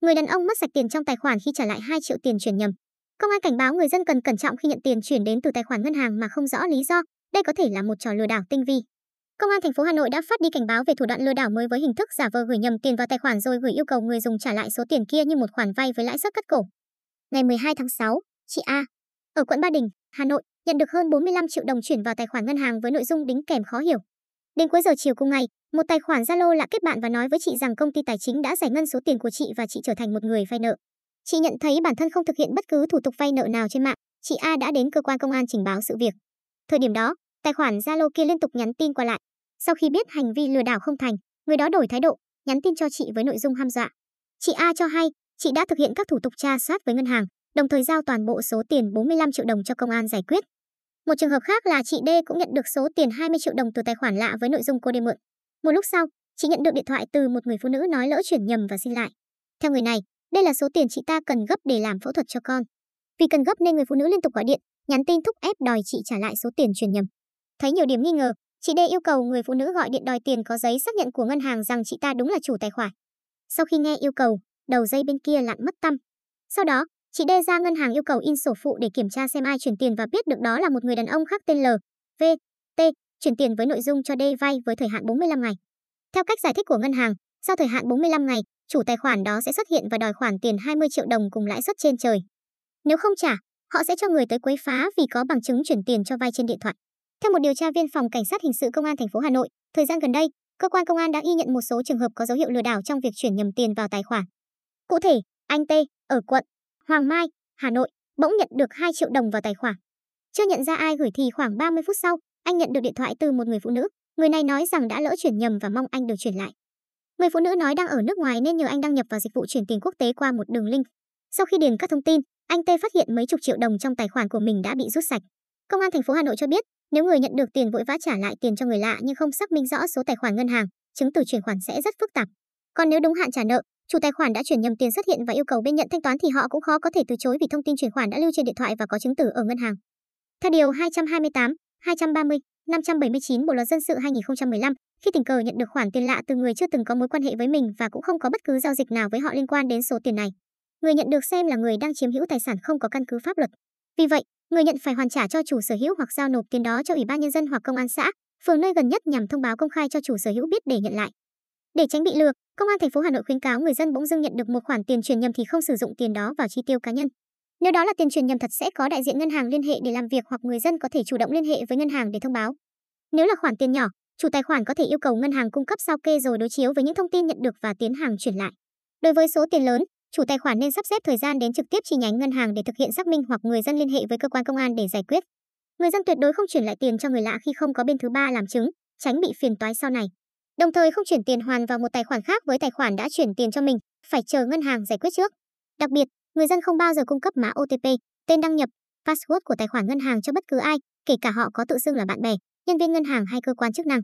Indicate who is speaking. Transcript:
Speaker 1: người đàn ông mất sạch tiền trong tài khoản khi trả lại 2 triệu tiền chuyển nhầm. Công an cảnh báo người dân cần cẩn trọng khi nhận tiền chuyển đến từ tài khoản ngân hàng mà không rõ lý do, đây có thể là một trò lừa đảo tinh vi. Công an thành phố Hà Nội đã phát đi cảnh báo về thủ đoạn lừa đảo mới với hình thức giả vờ gửi nhầm tiền vào tài khoản rồi gửi yêu cầu người dùng trả lại số tiền kia như một khoản vay với lãi suất cắt cổ. Ngày 12 tháng 6, chị A ở quận Ba Đình, Hà Nội nhận được hơn 45 triệu đồng chuyển vào tài khoản ngân hàng với nội dung đính kèm khó hiểu. Đến cuối giờ chiều cùng ngày, một tài khoản Zalo lạ kết bạn và nói với chị rằng công ty tài chính đã giải ngân số tiền của chị và chị trở thành một người vay nợ. Chị nhận thấy bản thân không thực hiện bất cứ thủ tục vay nợ nào trên mạng, chị A đã đến cơ quan công an trình báo sự việc. Thời điểm đó, tài khoản Zalo kia liên tục nhắn tin qua lại. Sau khi biết hành vi lừa đảo không thành, người đó đổi thái độ, nhắn tin cho chị với nội dung ham dọa. Chị A cho hay, chị đã thực hiện các thủ tục tra soát với ngân hàng, đồng thời giao toàn bộ số tiền 45 triệu đồng cho công an giải quyết. Một trường hợp khác là chị D cũng nhận được số tiền 20 triệu đồng từ tài khoản lạ với nội dung cô đi mượn. Một lúc sau, chị nhận được điện thoại từ một người phụ nữ nói lỡ chuyển nhầm và xin lại. Theo người này, đây là số tiền chị ta cần gấp để làm phẫu thuật cho con. Vì cần gấp nên người phụ nữ liên tục gọi điện, nhắn tin thúc ép đòi chị trả lại số tiền chuyển nhầm. Thấy nhiều điểm nghi ngờ, chị D yêu cầu người phụ nữ gọi điện đòi tiền có giấy xác nhận của ngân hàng rằng chị ta đúng là chủ tài khoản. Sau khi nghe yêu cầu, đầu dây bên kia lặn mất tâm. Sau đó, chị D ra ngân hàng yêu cầu in sổ phụ để kiểm tra xem ai chuyển tiền và biết được đó là một người đàn ông khác tên L, V, T, chuyển tiền với nội dung cho D vay với thời hạn 45 ngày. Theo cách giải thích của ngân hàng, sau thời hạn 45 ngày, chủ tài khoản đó sẽ xuất hiện và đòi khoản tiền 20 triệu đồng cùng lãi suất trên trời. Nếu không trả, họ sẽ cho người tới quấy phá vì có bằng chứng chuyển tiền cho vay trên điện thoại. Theo một điều tra viên phòng cảnh sát hình sự công an thành phố Hà Nội, thời gian gần đây, cơ quan công an đã ghi nhận một số trường hợp có dấu hiệu lừa đảo trong việc chuyển nhầm tiền vào tài khoản. Cụ thể, anh T ở quận Hoàng Mai, Hà Nội bỗng nhận được 2 triệu đồng vào tài khoản. Chưa nhận ra ai gửi thì khoảng 30 phút sau, anh nhận được điện thoại từ một người phụ nữ. Người này nói rằng đã lỡ chuyển nhầm và mong anh được chuyển lại. Người phụ nữ nói đang ở nước ngoài nên nhờ anh đăng nhập vào dịch vụ chuyển tiền quốc tế qua một đường link. Sau khi điền các thông tin, anh T phát hiện mấy chục triệu đồng trong tài khoản của mình đã bị rút sạch. Công an thành phố Hà Nội cho biết, nếu người nhận được tiền vội vã trả lại tiền cho người lạ nhưng không xác minh rõ số tài khoản ngân hàng, chứng từ chuyển khoản sẽ rất phức tạp. Còn nếu đúng hạn trả nợ, chủ tài khoản đã chuyển nhầm tiền xuất hiện và yêu cầu bên nhận thanh toán thì họ cũng khó có thể từ chối vì thông tin chuyển khoản đã lưu trên điện thoại và có chứng từ ở ngân hàng. Theo điều 228, 230, 579 Bộ luật dân sự 2015, khi tình cờ nhận được khoản tiền lạ từ người chưa từng có mối quan hệ với mình và cũng không có bất cứ giao dịch nào với họ liên quan đến số tiền này, người nhận được xem là người đang chiếm hữu tài sản không có căn cứ pháp luật. Vì vậy, người nhận phải hoàn trả cho chủ sở hữu hoặc giao nộp tiền đó cho Ủy ban nhân dân hoặc công an xã, phường nơi gần nhất nhằm thông báo công khai cho chủ sở hữu biết để nhận lại. Để tránh bị lừa, Công an thành phố Hà Nội khuyến cáo người dân bỗng dưng nhận được một khoản tiền chuyển nhầm thì không sử dụng tiền đó vào chi tiêu cá nhân. Nếu đó là tiền chuyển nhầm thật sẽ có đại diện ngân hàng liên hệ để làm việc hoặc người dân có thể chủ động liên hệ với ngân hàng để thông báo. Nếu là khoản tiền nhỏ, chủ tài khoản có thể yêu cầu ngân hàng cung cấp sao kê rồi đối chiếu với những thông tin nhận được và tiến hàng chuyển lại. Đối với số tiền lớn, chủ tài khoản nên sắp xếp thời gian đến trực tiếp chi nhánh ngân hàng để thực hiện xác minh hoặc người dân liên hệ với cơ quan công an để giải quyết. Người dân tuyệt đối không chuyển lại tiền cho người lạ khi không có bên thứ ba làm chứng, tránh bị phiền toái sau này. Đồng thời không chuyển tiền hoàn vào một tài khoản khác với tài khoản đã chuyển tiền cho mình, phải chờ ngân hàng giải quyết trước. Đặc biệt, người dân không bao giờ cung cấp mã OTP, tên đăng nhập, password của tài khoản ngân hàng cho bất cứ ai, kể cả họ có tự xưng là bạn bè, nhân viên ngân hàng hay cơ quan chức năng.